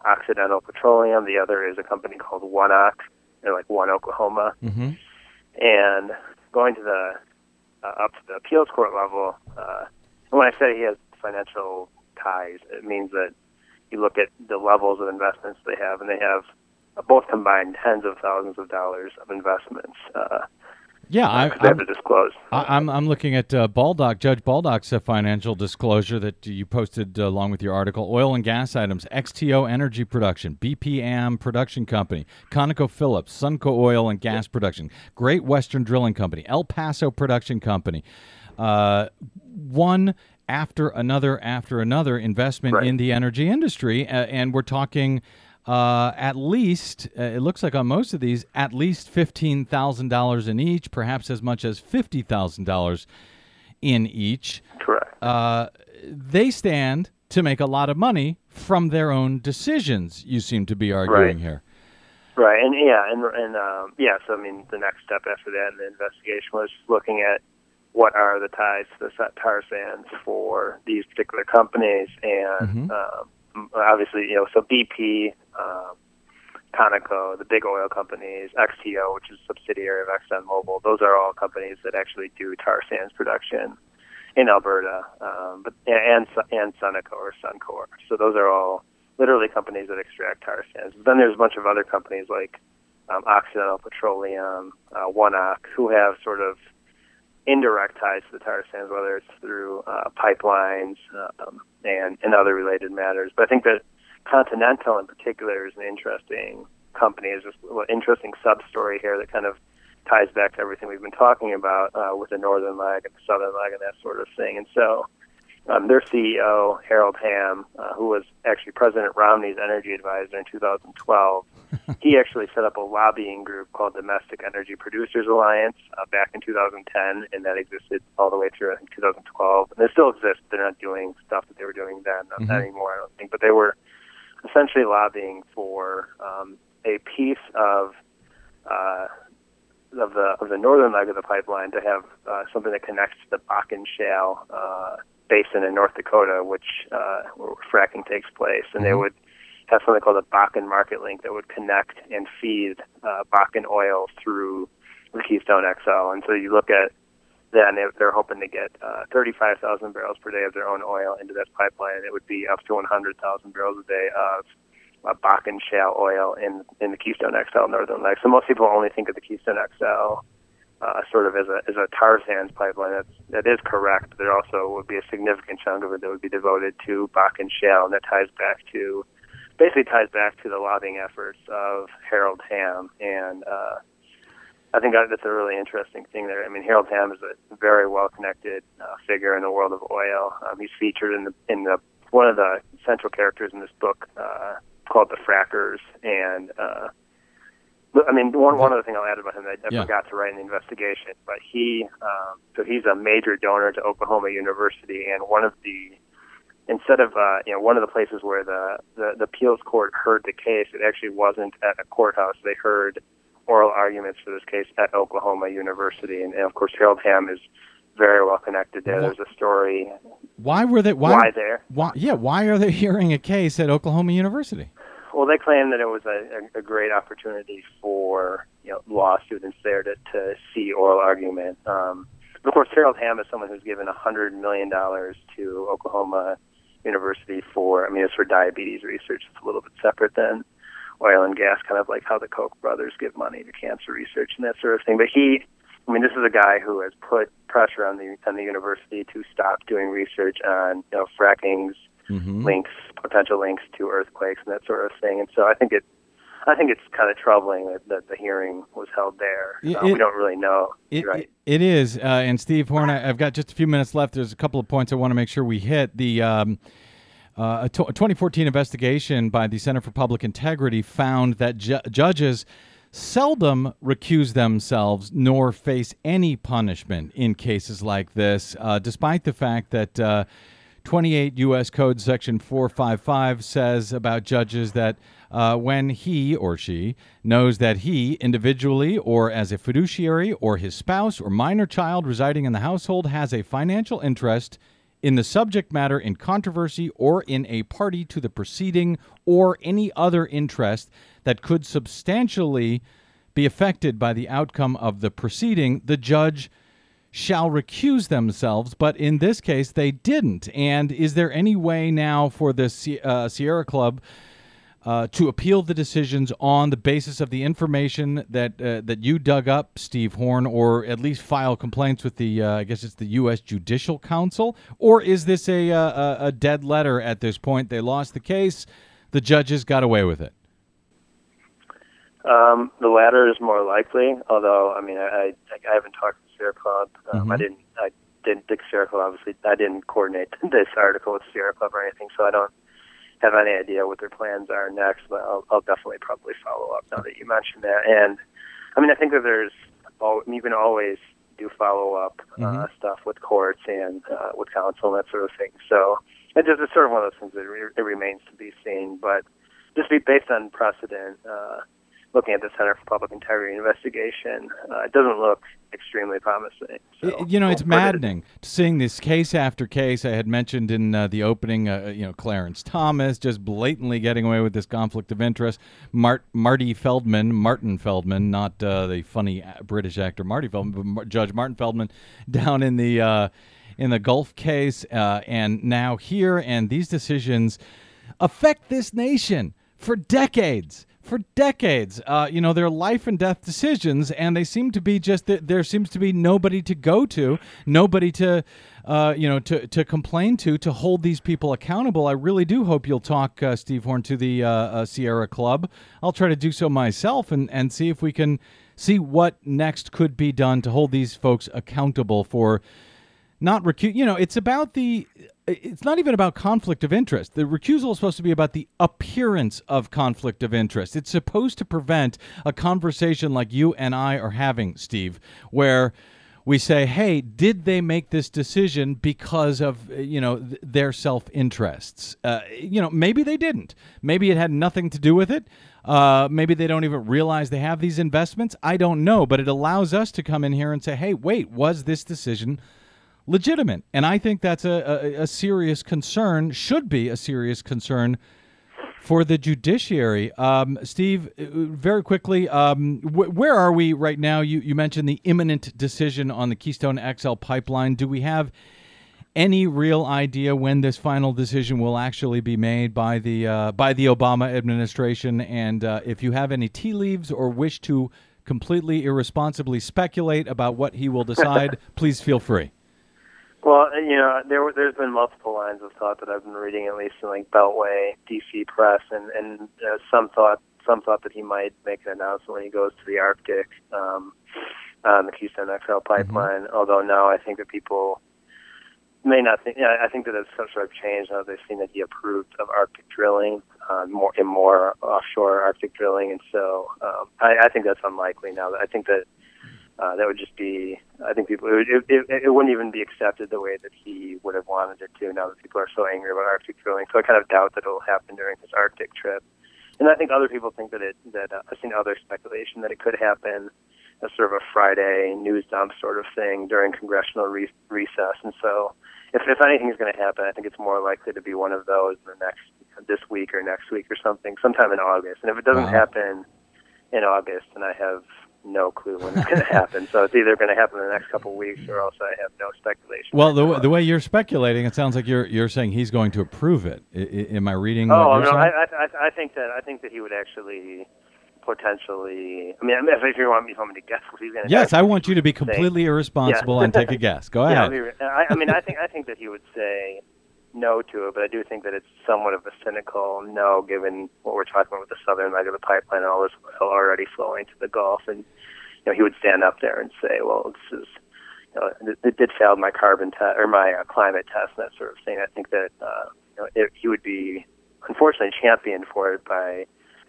Occidental Petroleum. The other is a company called ONEOK, they're like One Oklahoma. Mm-hmm. And going to the uh, up to the appeals court level. Uh, and when I say he has financial ties, it means that you look at the levels of investments they have, and they have both combined tens of thousands of dollars of investments. Uh, Yeah, I, they have I'm, to disclose. I, I'm I'm looking at uh, Baldock, Judge Baldock's uh, financial disclosure that you posted uh, along with your article. Oil and gas items: XTO Energy Production, BPM Production Company, ConocoPhillips, Sunco Oil and Gas Production, Great Western Drilling Company, El Paso Production Company. Uh, one after another after another investment in the energy industry, uh, and we're talking. Uh, at least, uh, it looks like on most of these, at least fifteen thousand dollars in each, perhaps as much as fifty thousand dollars in each. Correct. Uh, they stand to make a lot of money from their own decisions. You seem to be arguing Right. here. Right, and yeah, and and um, yeah. So I mean, the next step after that in the investigation was looking at what are the ties to the tar sands for these particular companies, and um, obviously, you know, so BP, um, Conoco, the big oil companies, XTO, which is a subsidiary of ExxonMobil. Those are all companies that actually do tar sands production in Alberta, um, but and and Sunoco or Suncor. So those are all literally companies that extract tar sands. But then there's a bunch of other companies like um, Occidental Petroleum, uh, ONEOKs, who have sort of indirect ties to the tar sands, whether it's through uh, pipelines um, and and other related matters. But I think that Continental in particular is an interesting company. Is just an interesting sub story here that kind of ties back to everything we've been talking about uh, with the northern leg and the southern leg and that sort of thing. And so um, their CEO, Harold Hamm, uh, who was actually President Romney's energy advisor in 2012, he actually set up a lobbying group called Domestic Energy Producers Alliance uh, back in 2010, and that existed all the way through I think 2012. And it still exists. They're not doing stuff that they were doing then not Mhm. anymore, I don't think. But they were essentially lobbying for um, a piece of uh, of the of the northern leg of the pipeline to have uh, something that connects to the Bakken Shale uh, basin in North Dakota, which uh, where fracking takes place, and they would have something called a Bakken Market Link that would connect and feed uh, Bakken oil through the Keystone XL. And so you look at that, and they- they're hoping to get uh, 35,000 barrels per day of their own oil into this pipeline, it would be up to 100,000 barrels a day of uh, Bakken shale oil in in the Keystone XL Northern Leg. So most people only think of the Keystone XL uh, sort of as a as a tar sands pipeline. That's that is correct. There also would be a significant chunk of it that would be devoted to Bakken shale, and that ties back to basically ties back to the lobbying efforts of Harold Hamm and. Uh, I think that's a really interesting thing there. I mean, Harold Hamm is a very well-connected uh, figure in the world of oil. Um, he's featured in the in the one of the central characters in this book uh, called the Frackers, and uh, I mean, one one other thing I'll add about him that I Yeah. forgot to write in the investigation, but he um, so he's a major donor to Oklahoma University, and one of the instead of uh, you know one of the places where the, the the appeals court heard the case, it actually wasn't at a courthouse. They heard oral arguments for this case at Oklahoma University, and, and of course Harold Hamm is very well connected there. There's a story. Why were they? Why, Why there? Why? Yeah. Why are they hearing a case at Oklahoma University? Well, they claim that it was a, a, a great opportunity for you know law students there to, to see oral argument. Um, of course, Harold Hamm is someone who's given a hundred million dollars to Oklahoma University for. I mean, it's for diabetes research. It's a little bit separate than oil and gas, kind of like how the Koch brothers give money to cancer research and that sort of thing. But he, I mean, this is a guy who has put pressure on the on the university to stop doing research on you know fracking's Mm-hmm. links, potential links to earthquakes and that sort of thing. And so I think it, I think it's kind of troubling that, that the hearing was held there. Yeah, Uh, we don't really know. It, right. it is. Uh, and Steve Horn, I've got just a few minutes left. There's a couple of points I want to make sure we hit. The um, uh, a tw- a 2014 investigation by the Center for Public Integrity found that ju- judges seldom recuse themselves nor face any punishment in cases like this, uh, despite the fact that. Uh, 28 U.S. Code Section 455 says about judges that uh, when he or she knows that he, individually or as a fiduciary, or his spouse or minor child residing in the household, has a financial interest in the subject matter in controversy or in a party to the proceeding or any other interest that could substantially be affected by the outcome of the proceeding, the judge shall recuse themselves, but in this case they didn't. And is there any way now for the uh, Sierra Club uh, to appeal the decisions on the basis of the information that uh, that you dug up, Steve Horn, or at least file complaints with the uh, I guess it's the U.S. Judicial Council, or is this a, uh, a a dead letter at this point? They lost the case, the judges got away with it. Um, the latter is more likely, although I mean I I, I haven't talked to Sierra Club. Um, I Mhm. didn't I didn't think Sierra Club obviously I didn't coordinate this article with Sierra Club or anything, so I don't have any idea what their plans are next. But I'll, I'll definitely probably follow up now that you mentioned that. And I mean I think that there's al- you can always do follow up uh, Mhm. stuff with courts and uh, with counsel and that sort of thing. So it just it's sort of one of those things that re- it remains to be seen, but just be based on precedent. Uh, looking at the Center for Public Integrity investigation, uh, it doesn't look extremely promising. I- you know, it's maddening to seeing this case after case. I had mentioned in uh, the opening, uh, you know, Clarence Thomas just blatantly getting away with this conflict of interest. Mart- Marty Feldman, Martin Feldman, not uh, the funny British actor Marty Feldman, but Mar- Judge Martin Feldman, down in the uh, in the Gulf case, uh, and now here, and these decisions affect this nation for decades. For decades, uh, you know, they're life and death decisions, and they seem to be just that there seems to be nobody to go to, nobody to, uh, you know, to, to complain to, to hold these people accountable. I really do hope you'll talk, uh, Steve Horn, to the uh, uh, Sierra Club. I'll try to do so myself and, and see if we can see what next could be done to hold these folks accountable for not recuse. You know, it's about the. It's not even about conflict of interest. The recusal is supposed to be about the appearance of conflict of interest. It's supposed to prevent a conversation like you and I are having, Steve, where we say, "Hey, did they make this decision because of you know th- their self interests? Uh, you know, maybe they didn't. Maybe it had nothing to do with it. Uh, maybe they don't even realize they have these investments. I don't know, but it allows us to come in here and say, "Hey, wait, was this decision?" Legitimate. And I think that's a, a, a serious concern, should be a serious concern for the judiciary. Um, Steve, uh, very quickly, um, wh- where are we right now? You, you mentioned the imminent decision on the Keystone XL pipeline. Do we have any real idea when this final decision will actually be made by the uh, by the Obama administration? And uh, if you have any tea leaves or wish to completely irresponsibly speculate about what he will decide, please feel free. Well, you know, there there's been multiple lines of thought that I've been reading, at least in like Beltway, DC Press, and and uh, some thought some thought that he might make an announcement when he goes to the Arctic um, on the Keystone XL pipeline. Although now I think that people may not think. Yeah, I think that it's some sort of changed now. They've seen that he approved of Arctic drilling, uh, more and more offshore Arctic drilling, and so um, I, I think that's unlikely now. I think that uh, that would just be. I think people. It, it, it, it wouldn't even be accepted the way that he would have wanted it to. Now that people are so angry about Arctic drilling, so I kind of doubt that it'll happen during his Arctic trip. And I think other people think that it. That uh, I've seen other speculation that it could happen as sort of a Friday news dump sort of thing during congressional re- recess. And so, if if anything is going to happen, I think it's more likely to be one of those in the next this week or next week or something, sometime in August. And if it doesn't Wow. happen in August, then I have no clue when it's going to happen. So it's either going to happen in the next couple of weeks, or else I have no speculation. Well, the, w- the way you're speculating, it sounds like you're you're saying he's going to approve it. I, I, am I reading? Oh what you're no, saying? I, I I I think that I think that he would actually potentially. I mean, I mean, if you want me, if you want me to guess what he's going to. yes, I want you to be completely say- irresponsible Yeah. and take a guess. Go Yeah, ahead. I'll I, I mean, I think I think that he would say no to it, but I do think that it's somewhat of a cynical no, given what we're talking about with the southern leg of the pipeline and all this oil already flowing to the Gulf, and you know, he would stand up there and say, "Well, this is." You know, it, it did fail my carbon test or my uh, climate test and that sort of thing. I think that uh, you know, it, he would be unfortunately championed for it by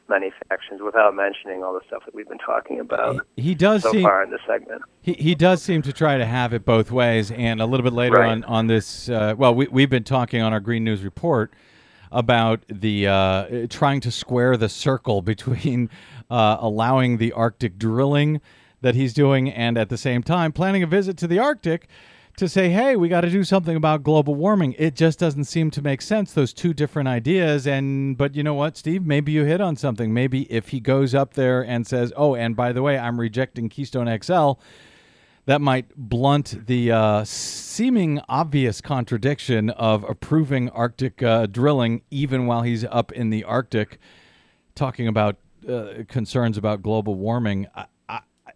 many factions, without mentioning all the stuff that we've been talking about He does so seem far in this segment. he, he does seem to try to have it both ways. And a little bit later Right. on on this, uh, well, we we've been talking on our Green News report about the uh, trying to square the circle between uh, allowing the Arctic drilling that he's doing and at the same time planning a visit to the Arctic to say, hey, we got to do something about global warming. It just doesn't seem to make sense, those two different ideas. And, but you know what, Steve? Maybe you hit on something. Maybe if he goes up there and says, oh, and by the way, I'm rejecting Keystone XL, that might blunt the uh, seeming obvious contradiction of approving Arctic uh, drilling even while he's up in the Arctic, talking about uh, concerns about global warming. I,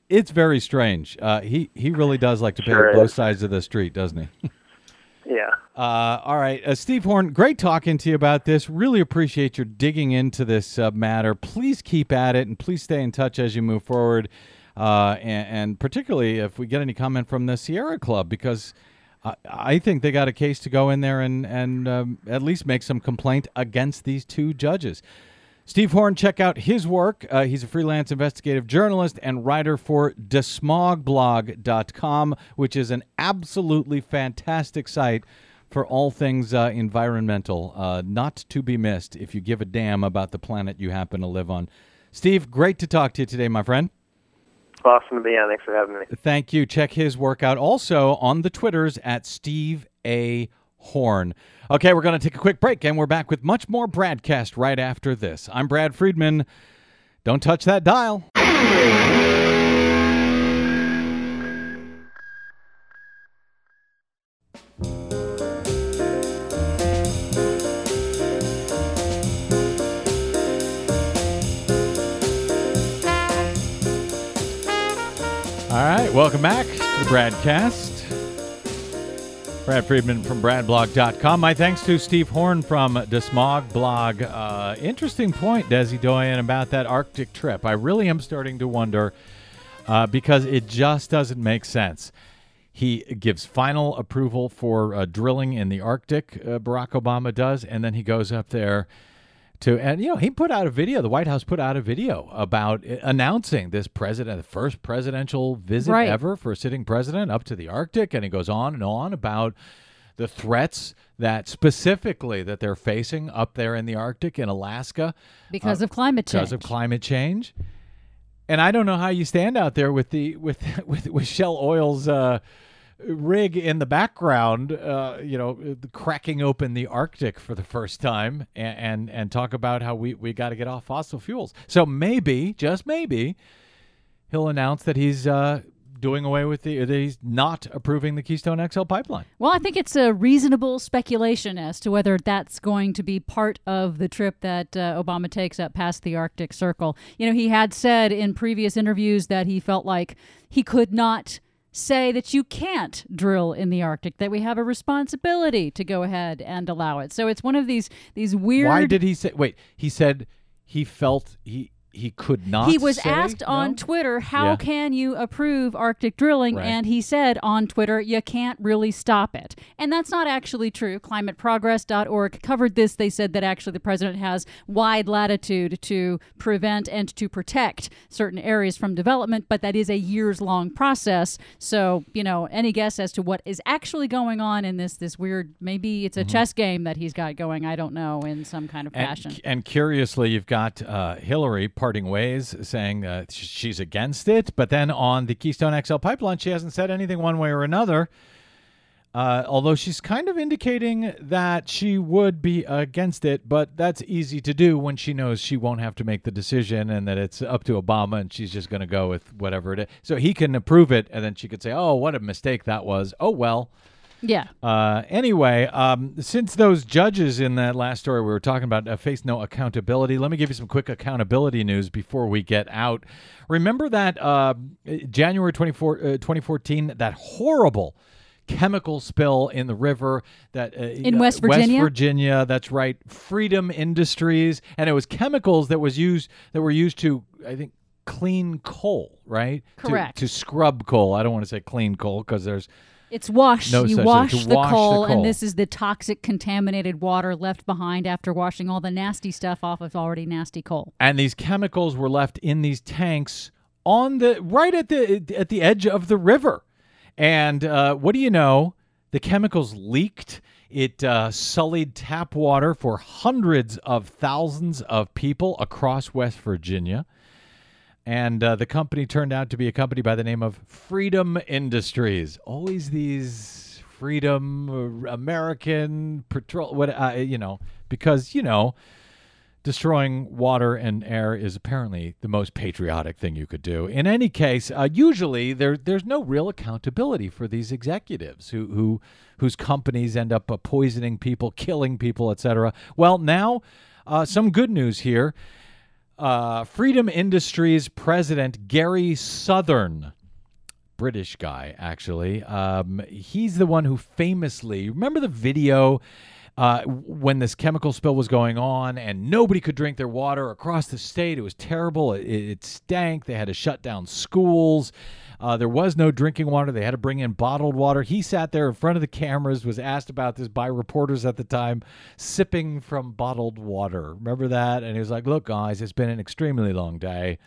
it's very strange. Uh, he he really does like to play Sure both sides of the street, doesn't he? Yeah. Uh, all right, uh, Steve Horn, great talking to you about this. Really appreciate your digging into this uh, matter. Please keep at it, and please stay in touch as you move forward. Uh, and, and particularly if we get any comment from the Sierra Club, because I, I think they got a case to go in there and and um, at least make some complaint against these two judges. Steve Horn, check out his work. Uh, he's a freelance investigative journalist and writer for desmogblog.com, which is an absolutely fantastic site for all things uh, environmental, uh, not to be missed if you give a damn about the planet you happen to live on. Steve, great to talk to you today, my friend. Awesome to be on. Thanks for having me. Thank you. Check his work out also on the Twitters at Steve A. Horn. Okay, we're going to take a quick break and we're back with much more Bradcast right after this. I'm Brad Friedman. Don't touch that dial. All right, welcome back to the Bradcast. Brad Friedman from BradBlog.com. My thanks to Steve Horn from Desmog Blog. Uh, interesting point, Desi Doyen, about that Arctic trip. I really am starting to wonder uh, because it just doesn't make sense. He gives final approval for uh, drilling in the Arctic, uh, Barack Obama does, and then he goes up there to and you know he put out a video the white house put out a video about uh, announcing this president the first presidential visit Right. ever for a sitting president up to the arctic and he goes on and on about the threats that specifically that they're facing up there in the arctic in alaska Because uh, of climate change. because of climate change and i don't know how you stand out there with the with with, with shell oil's uh rig in the background, uh, you know, cracking open the Arctic for the first time, and and, and talk about how we we got to get off fossil fuels. So maybe, just maybe, he'll announce that he's uh, doing away with the that he's not approving the Keystone XL pipeline. Well, I think it's a reasonable speculation as to whether that's going to be part of the trip that uh, Obama takes up past the Arctic Circle. You know, he had said in previous interviews that he felt like he could not say that you can't drill in the Arctic, that we have a responsibility to go ahead and allow it. So it's one of these these weird Why did he say? Wait, he said he felt he he could not. He was asked on Twitter, "How Yeah. can you approve Arctic drilling?" Right. And he said on Twitter, "You can't really stop it." And that's not actually true. ClimateProgress.org covered this. They said that actually the president has wide latitude to prevent and to protect certain areas from development, but that is a years-long process. So, you know, any guess as to what is actually going on in this this weird maybe it's a chess game that he's got going, I don't know, in some kind of Mm-hmm. And, fashion. and curiously, you've got uh, Hillary parting ways, saying uh, she's against it. But then on the Keystone XL pipeline, she hasn't said anything one way or another. Uh, although she's kind of indicating that she would be against it, but that's easy to do when she knows she won't have to make the decision and that it's up to Obama and she's just going to go with whatever it is. So he can approve it, and then she could say, "Oh, what a mistake that was." Oh well. Yeah. Uh, anyway, um, since those judges in that last story we were talking about uh, face no accountability, let me give you some quick accountability news before we get out. Remember that uh, January 24, uh, 2014, that horrible chemical spill in the river that uh, In uh, West Virginia? West Virginia, that's right. Freedom Industries, and it was chemicals that was used that were used to, I think, clean coal, right? To- Correct. To, scrub coal. I don't want to say clean coal because there's It's wash. No you wash, the, wash the coal, coal. and this is the toxic, contaminated water left behind after washing all the nasty stuff off of already nasty coal. and these chemicals were left in these tanks on the right at the at the edge of the river and uh, what do you know the chemicals leaked it uh, sullied tap water for hundreds of thousands of people across west virginia and uh, the company turned out to be a company by the name of freedom industries always these freedom uh, american patrol what uh, you know because you know destroying water and air is apparently the most patriotic thing you could do. In any case, uh, usually there there's no real accountability for these executives who who whose companies end up uh, poisoning people, killing people, etc. Well, now some good news here. Uh, Freedom Industries president Gary Southern. British guy, actually. Um, he's the one who famously remember the video uh, when this chemical spill was going on and nobody could drink their water across the state. It was terrible. It, it stank. They had to shut down schools. Uh, there was no drinking water. They had to bring in bottled water. He sat there in front of the cameras, was asked about this by reporters at the time, sipping from bottled water. Remember that? And he was like, Look, guys, it's been an extremely long day.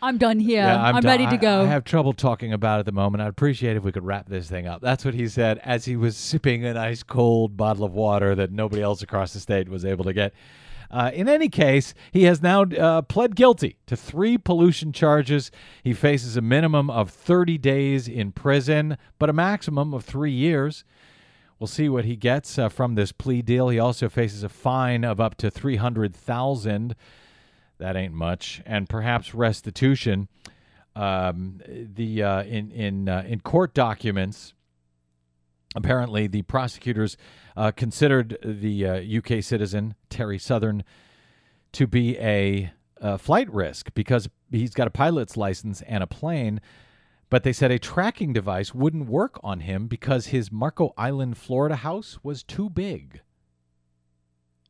I'm done here. Yeah, I'm, done. ready to go. I, have trouble talking about it at the moment. I'd appreciate if we could wrap this thing up. That's what he said as he was sipping an ice cold bottle of water that nobody else across the state was able to get. Uh, in any case, he has now uh, pled guilty to three pollution charges. He faces a minimum of 30 days in prison, but a maximum of three years. We'll see what he gets uh, from this plea deal. He also faces a fine of up to 300,000. That ain't much, and perhaps restitution. Um, the uh, in in uh, in court documents, apparently the prosecutors uh, considered the uh, UK citizen Terry Southern to be a, uh flight risk because he's got a pilot's license and a plane. But they said a tracking device wouldn't work on him because his Marco Island, Florida house was too big.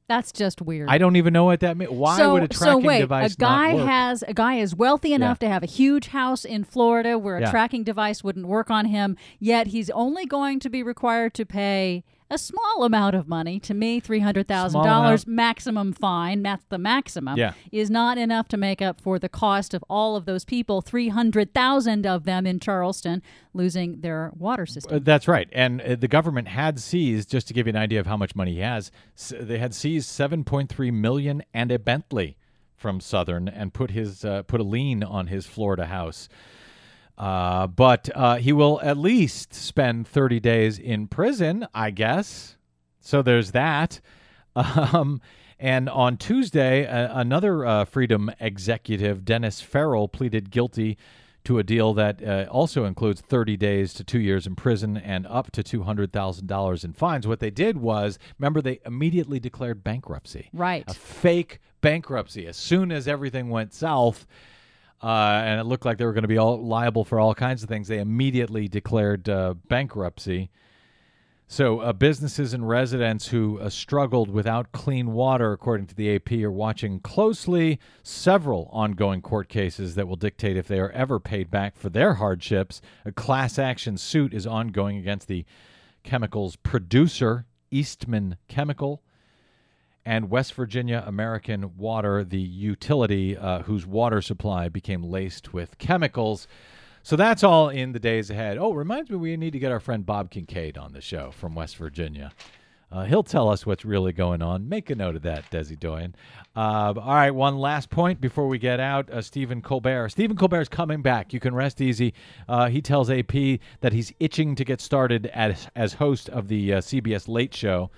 That's just weird. I don't even know what that means. Why so, would a tracking so wait, device a guy has a guy is wealthy enough to have a huge house in Florida where a Yeah. tracking device wouldn't work on him, yet he's only going to be required to pay a small amount of money to me $300,000 maximum fine that's the maximum Yeah. is not enough to make up for the cost of all of those people 300000 of them in charleston losing their water system Uh, that's right. And uh, the government had seized, just to give you an idea of how much money he has, they had seized 7.3 million and a Bentley from Southern and put his uh, put a lien on his Florida house. Uh, but uh, he will at least spend 30 days in prison, I guess. So there's that. Um, and on Tuesday, uh, another uh, Freedom executive, Dennis Farrell, pleaded guilty to a deal that uh, also includes 30 days to two years in prison and up to $200,000 in fines. What they did was, remember, they immediately declared bankruptcy. Right. A fake bankruptcy. As soon as everything went south, uh, and it looked like they were going to be all liable for all kinds of things, they immediately declared uh, bankruptcy. So, uh, businesses and residents who uh, struggled without clean water, according to the AP, are watching closely several ongoing court cases that will dictate if they are ever paid back for their hardships. A class action suit is ongoing against the chemicals producer, Eastman Chemical, and West Virginia American Water, the utility uh, whose water supply became laced with chemicals. So that's all in the days ahead. Oh, reminds me, we need to get our friend Bob Kincaid on the show from West Virginia. Uh, he'll tell us what's really going on. Make a note of that, Desi Doyen. Uh, all right, one last point before we get out. Uh, Stephen Colbert. Stephen Colbert is coming back. You can rest easy. Uh, he tells AP that he's itching to get started as, as host of the uh, CBS Late Show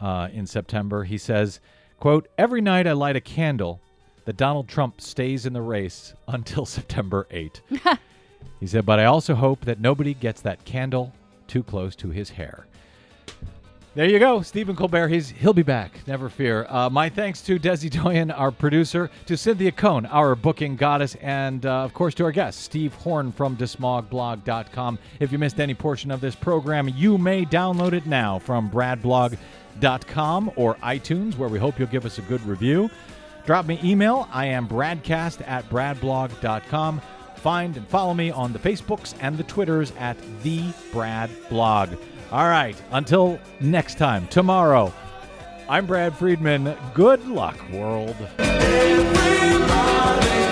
uh, in September. He says, quote, Every night I light a candle that Donald Trump stays in the race until September 8. he said, but I also hope that nobody gets that candle too close to his hair. There you go, Stephen Colbert. He's he'll be back. Never fear. Uh, my thanks to Desi Doyen, our producer, to Cynthia Cohn, our booking goddess, and uh, of course to our guest, Steve Horn from DesmogBlog.com. If you missed any portion of this program, you may download it now from BradBlog.com or iTunes, where we hope you'll give us a good review. Drop me email. I am Bradcast at BradBlog.com. Find and follow me on the Facebooks and the Twitters at the Brad Blog. All right, until next time, tomorrow, I'm Brad Friedman. Good luck, world. Everybody